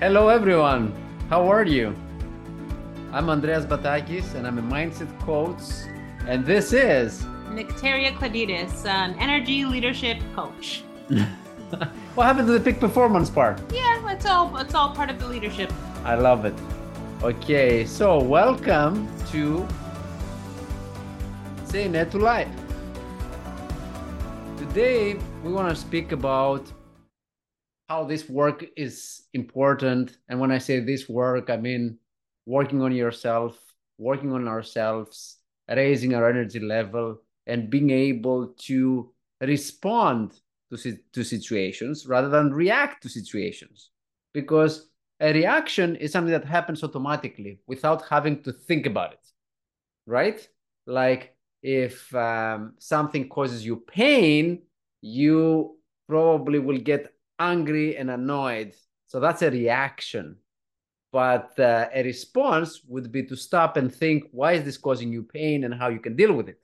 Hello, everyone. How are you? I'm Andreas Batakis, and I'm a mindset coach. And this is Nectaria Kladitis, an energy leadership coach. what happened to the peak performance part? Yeah, it's all it's all part of the leadership. I love it. Okay, so welcome to Say NAI to Life. Today we want to speak about how this work is important. And when I say this work, I mean working on yourself, working on ourselves, raising our energy level, and being able to respond to, to situations rather than react to situations. Because a reaction is something that happens automatically without having to think about it, right? Like if um, something causes you pain, you probably will get angry and annoyed. So that's a reaction. But uh, a response would be to stop and think, why is this causing you pain and how you can deal with it?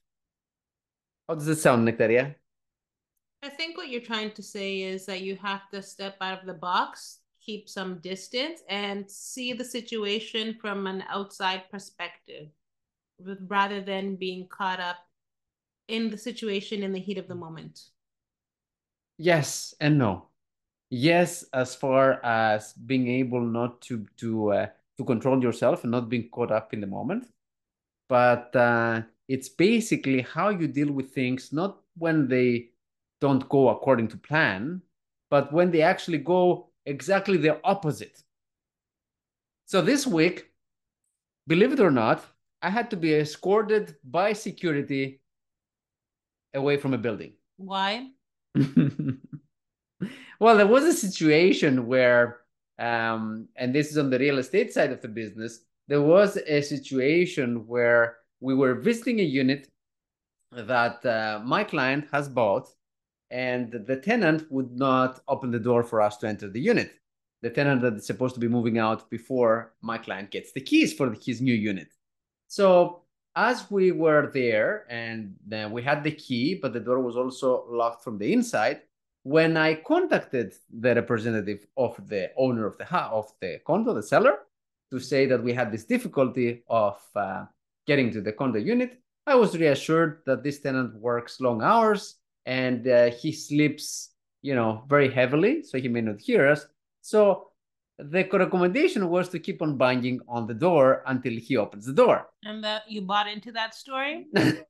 How does it sound, Nectaria? I think what you're trying to say is that you have to step out of the box, keep some distance, and see the situation from an outside perspective rather than being caught up in the situation in the heat of the moment. Yes and no yes as far as being able not to to uh, to control yourself and not being caught up in the moment. But uh, it's basically how you deal with things not when they don't go according to plan but when they actually go exactly the opposite. So this week believe it or not i had to be escorted by security away from a building. Why well, there was a situation where, um, and this is on the real estate side of the business, there was a situation where we were visiting a unit that uh, my client has bought, and the tenant would not open the door for us to enter the unit. The tenant that is supposed to be moving out before my client gets the keys for his new unit. So as we were there and then we had the key, but the door was also locked from the inside, when I contacted the representative of the owner of the of the condo, the seller, to say that we had this difficulty of uh, getting to the condo unit, I was reassured that this tenant works long hours and uh, he sleeps, you know, very heavily, so he may not hear us. So the recommendation was to keep on banging on the door until he opens the door. And that you bought into that story?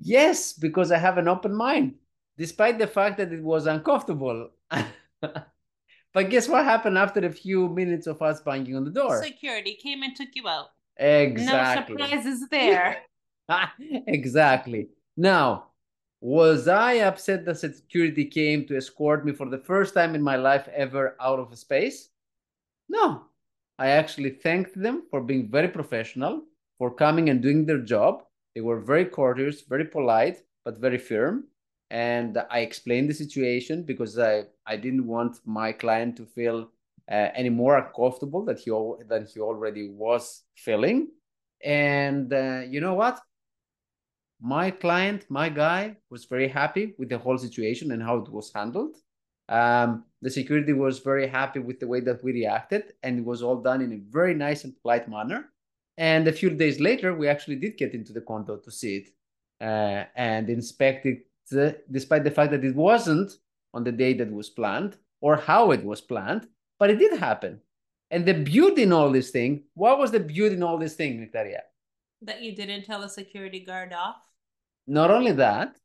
yes, because I have an open mind despite the fact that it was uncomfortable. but guess what happened after a few minutes of us banging on the door? Security came and took you out. Exactly. No surprises there. exactly. Now, was I upset that security came to escort me for the first time in my life ever out of space? No. I actually thanked them for being very professional, for coming and doing their job. They were very courteous, very polite, but very firm and I explained the situation because I, I didn't want my client to feel uh, any more uncomfortable that he than he already was feeling. And uh, you know what? My client, my guy, was very happy with the whole situation and how it was handled. Um, the security was very happy with the way that we reacted, and it was all done in a very nice and polite manner. And a few days later, we actually did get into the condo to see it uh, and inspect it despite the fact that it wasn't on the day that was planned or how it was planned, but it did happen. And the beauty in all this thing, what was the beauty in all this thing, Nectaria? That you didn't tell the security guard off? Not only that,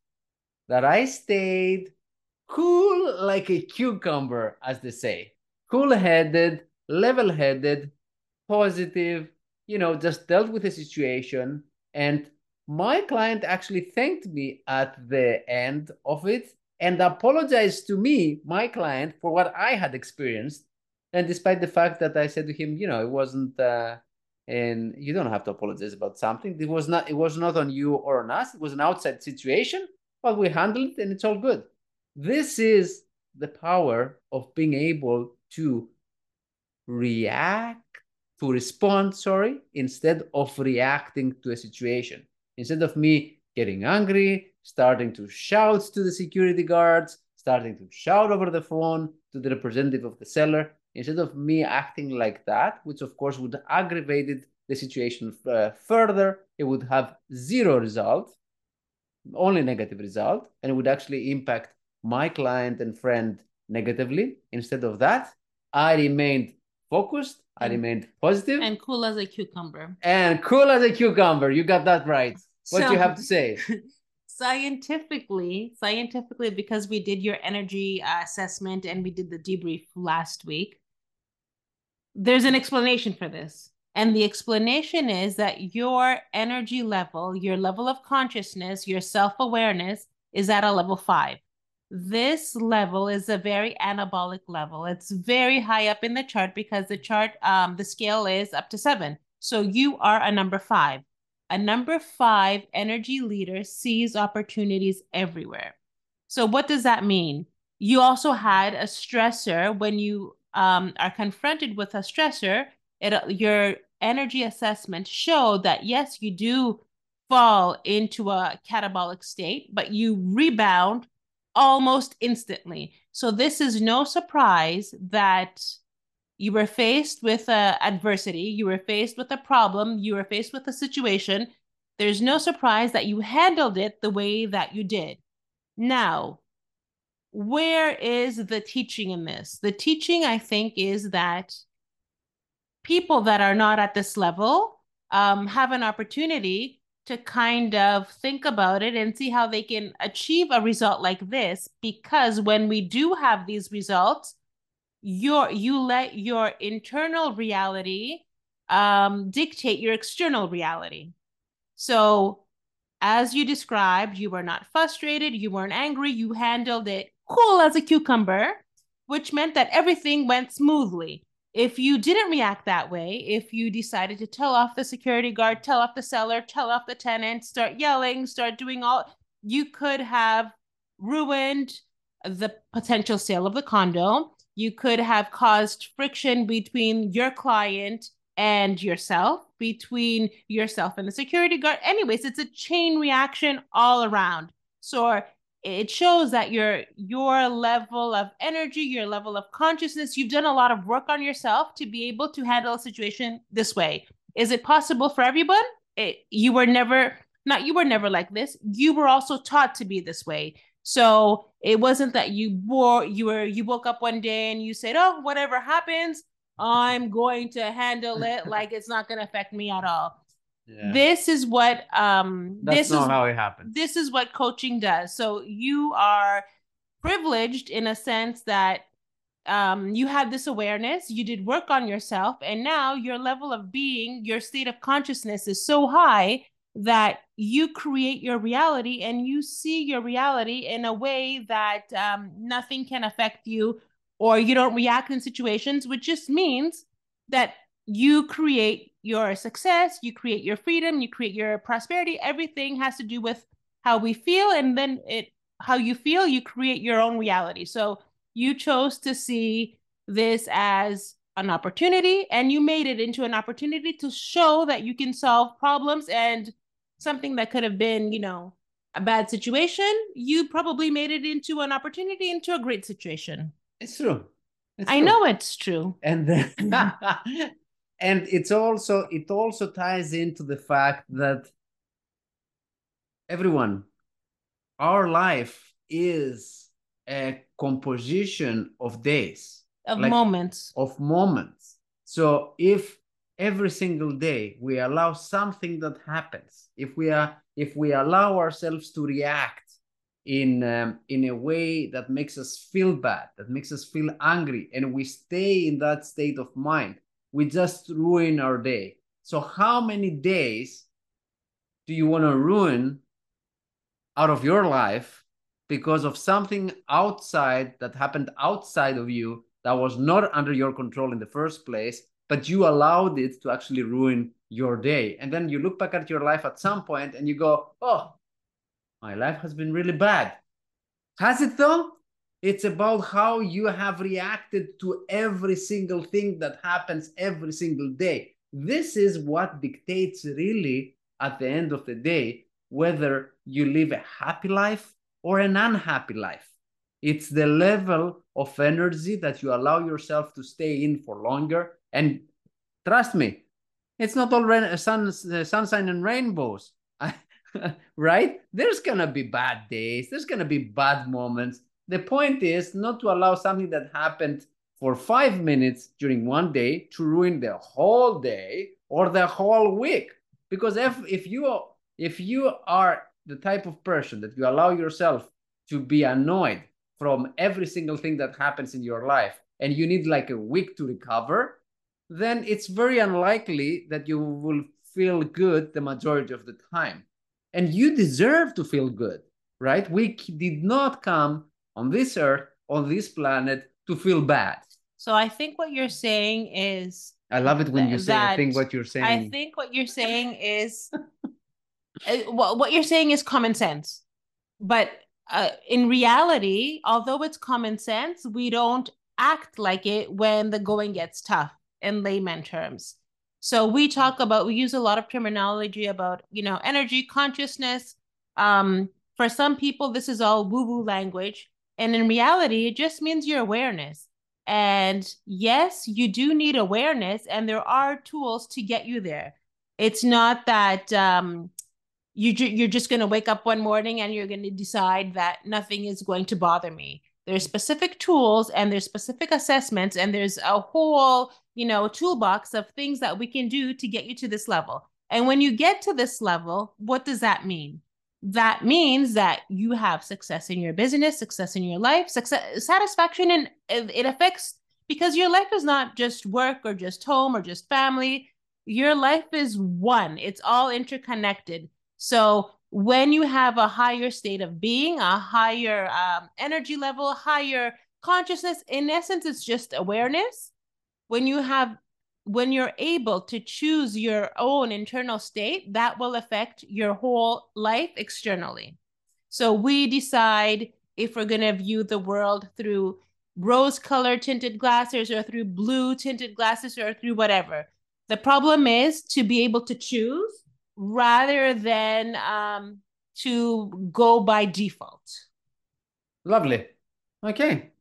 that I stayed cool like a cucumber, as they say, cool headed, level headed, positive, you know, just dealt with the situation and my client actually thanked me at the end of it and apologized to me, my client, for what I had experienced. And despite the fact that I said to him, you know, it wasn't, uh, and you don't have to apologize about something. It was not, it was not on you or on us. It was an outside situation, but we handled it and it's all good. This is the power of being able to react, to respond, sorry, instead of reacting to a situation. Instead of me getting angry, starting to shout to the security guards, starting to shout over the phone, to the representative of the seller instead of me acting like that, which of course would aggravate the situation uh, further. It would have zero result, only negative result, and it would actually impact my client and friend negatively. Instead of that, I remained focused. I remained positive and cool as a cucumber. And cool as a cucumber. You got that right. What so, do you have to say? scientifically, scientifically, because we did your energy uh, assessment and we did the debrief last week, there's an explanation for this. And the explanation is that your energy level, your level of consciousness, your self awareness is at a level five. This level is a very anabolic level. It's very high up in the chart because the chart, um, the scale is up to seven. So you are a number five. A number five energy leader sees opportunities everywhere. So, what does that mean? You also had a stressor when you um, are confronted with a stressor. It, your energy assessment showed that yes, you do fall into a catabolic state, but you rebound almost instantly. So this is no surprise that you were faced with adversity, you were faced with a problem, you were faced with a situation. There's no surprise that you handled it the way that you did. Now, where is the teaching in this? The teaching, I think, is that people that are not at this level um, have an opportunity to kind of think about it and see how they can achieve a result like this because when we do have these results your you let your internal reality um, dictate your external reality. So as you described you were not frustrated you weren't angry you handled it cool as a cucumber which meant that everything went smoothly if you didn't react that way, if you decided to tell off the security guard, tell off the seller, tell off the tenant, start yelling, start doing all, you could have ruined the potential sale of the condo. You could have caused friction between your client and yourself, between yourself and the security guard. Anyways, it's a chain reaction all around. So it shows that your your level of energy your level of consciousness you've done a lot of work on yourself to be able to handle a situation this way. Is it possible for everyone? It, you were never not you were never like this. You were also taught to be this way. So it wasn't that you wore you were you woke up one day and you said oh whatever happens i'm going to handle it like it's not going to affect me at all this is what um That's this not is how it happens. This is what coaching does. So you are privileged in a sense that um, you had this awareness, you did work on yourself, and now your level of being, your state of consciousness is so high that you create your reality and you see your reality in a way that um, nothing can affect you or you don't react in situations, which just means that you create your success, you create your freedom, you create your prosperity. Everything has to do with how we feel, and then it how you feel, you create your own reality. So you chose to see this as an opportunity, and you made it into an opportunity to show that you can solve problems and something that could have been, you know, a bad situation. You probably made it into an opportunity, into a great situation. It's true. It's I true. know it's true. And then and it's also it also ties into the fact that everyone our life is a composition of days. Of like, moments. of moments. So if every single day we allow something that happens if we are if we allow ourselves to react in um, in a way that makes us feel bad that makes us feel angry and we stay in that state of mind we just ruin our day. So how many days do you want to ruin out of your life because of something outside that happened outside of you that was not under your control in the first place, but you allowed it to actually ruin your day. And then you look back at your life at some point and you go, oh, my life has been really bad. Has it though? It's about how you have reacted to every single thing that happens every single day. This is what dictates really at the end of the day whether you live a happy life or an unhappy life. It's the level of energy that you allow yourself to stay in for longer. And trust me, it's not all uh, sun, uh, sunshine and rainbows, right? There's going to be bad days, there's going to be bad moments. The point is not to allow something that happened for five minutes during one day to ruin the whole day or the whole week. Because if, if you if you are the type of person that you allow yourself to be annoyed from every single thing that happens in your life and you need like a week to recover, then it's very unlikely that you will feel good the majority of the time. And you deserve to feel good, right? We did not come on this earth, on this planet, to feel bad. So I think what you're saying is. I love it when you say, I think what you're saying. I think what you're saying is. uh, what, what you're saying is common sense. But uh, in reality, although it's common sense, we don't act like it when the going gets tough in layman terms. So we talk about, we use a lot of terminology about, you know, energy, consciousness. Um, for some people, this is all woo woo language. And in reality, it just means your awareness. And yes, you do need awareness, and there are tools to get you there. It's not that um, you ju- you're just going to wake up one morning and you're going to decide that nothing is going to bother me. There's specific tools and there's specific assessments, and there's a whole you know toolbox of things that we can do to get you to this level. And when you get to this level, what does that mean? That means that you have success in your business, success in your life, success, satisfaction, and it affects because your life is not just work or just home or just family. Your life is one, it's all interconnected. So when you have a higher state of being, a higher um, energy level, higher consciousness, in essence, it's just awareness. When you have when you're able to choose your own internal state, that will affect your whole life externally. So we decide if we're going to view the world through rose color tinted glasses or through blue tinted glasses or through whatever. The problem is to be able to choose rather than um, to go by default. Lovely. Okay.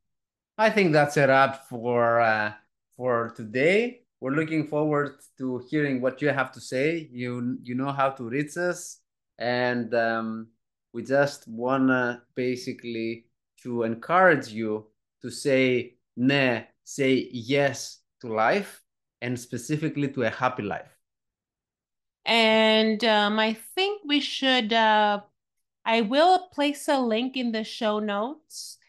I think that's a wrap for uh, for today we're looking forward to hearing what you have to say. You you know how to reach us, and um, we just wanna basically to encourage you to say ne, say yes to life, and specifically to a happy life. And um, I think we should. Uh, I will place a link in the show notes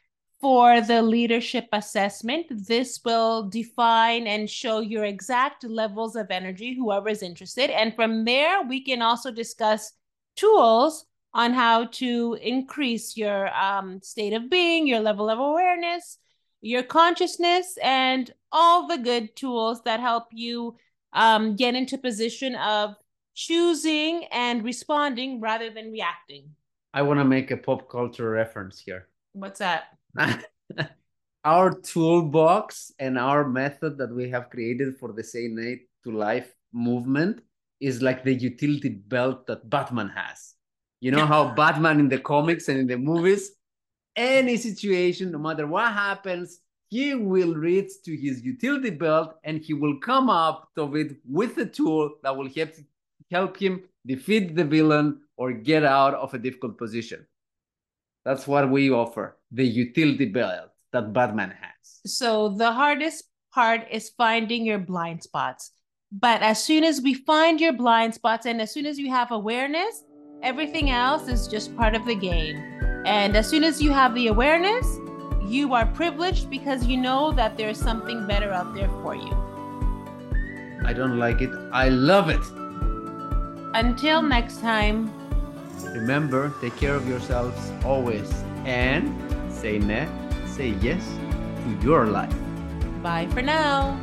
for the leadership assessment. This will define and show your exact levels of energy, whoever is interested. And from there, we can also discuss tools on how to increase your um, state of being, your level of awareness, your consciousness, and all the good tools that help you um, get into position of choosing and responding rather than reacting. I want to make a pop culture reference here. What's that? our toolbox and our method that we have created for the Say NAI to Life movement is like the utility belt that Batman has. You know how Batman in the comics and in the movies, any situation, no matter what happens, he will reach to his utility belt and he will come up of it with a tool that will help, help him defeat the villain or get out of a difficult position. That's what we offer the utility belt that Batman has. So the hardest part is finding your blind spots. But as soon as we find your blind spots and as soon as you have awareness, everything else is just part of the game. And as soon as you have the awareness, you are privileged because you know that there's something better out there for you. I don't like it. I love it. Until next time. Remember, take care of yourselves always and say ne, say yes to your life. Bye for now.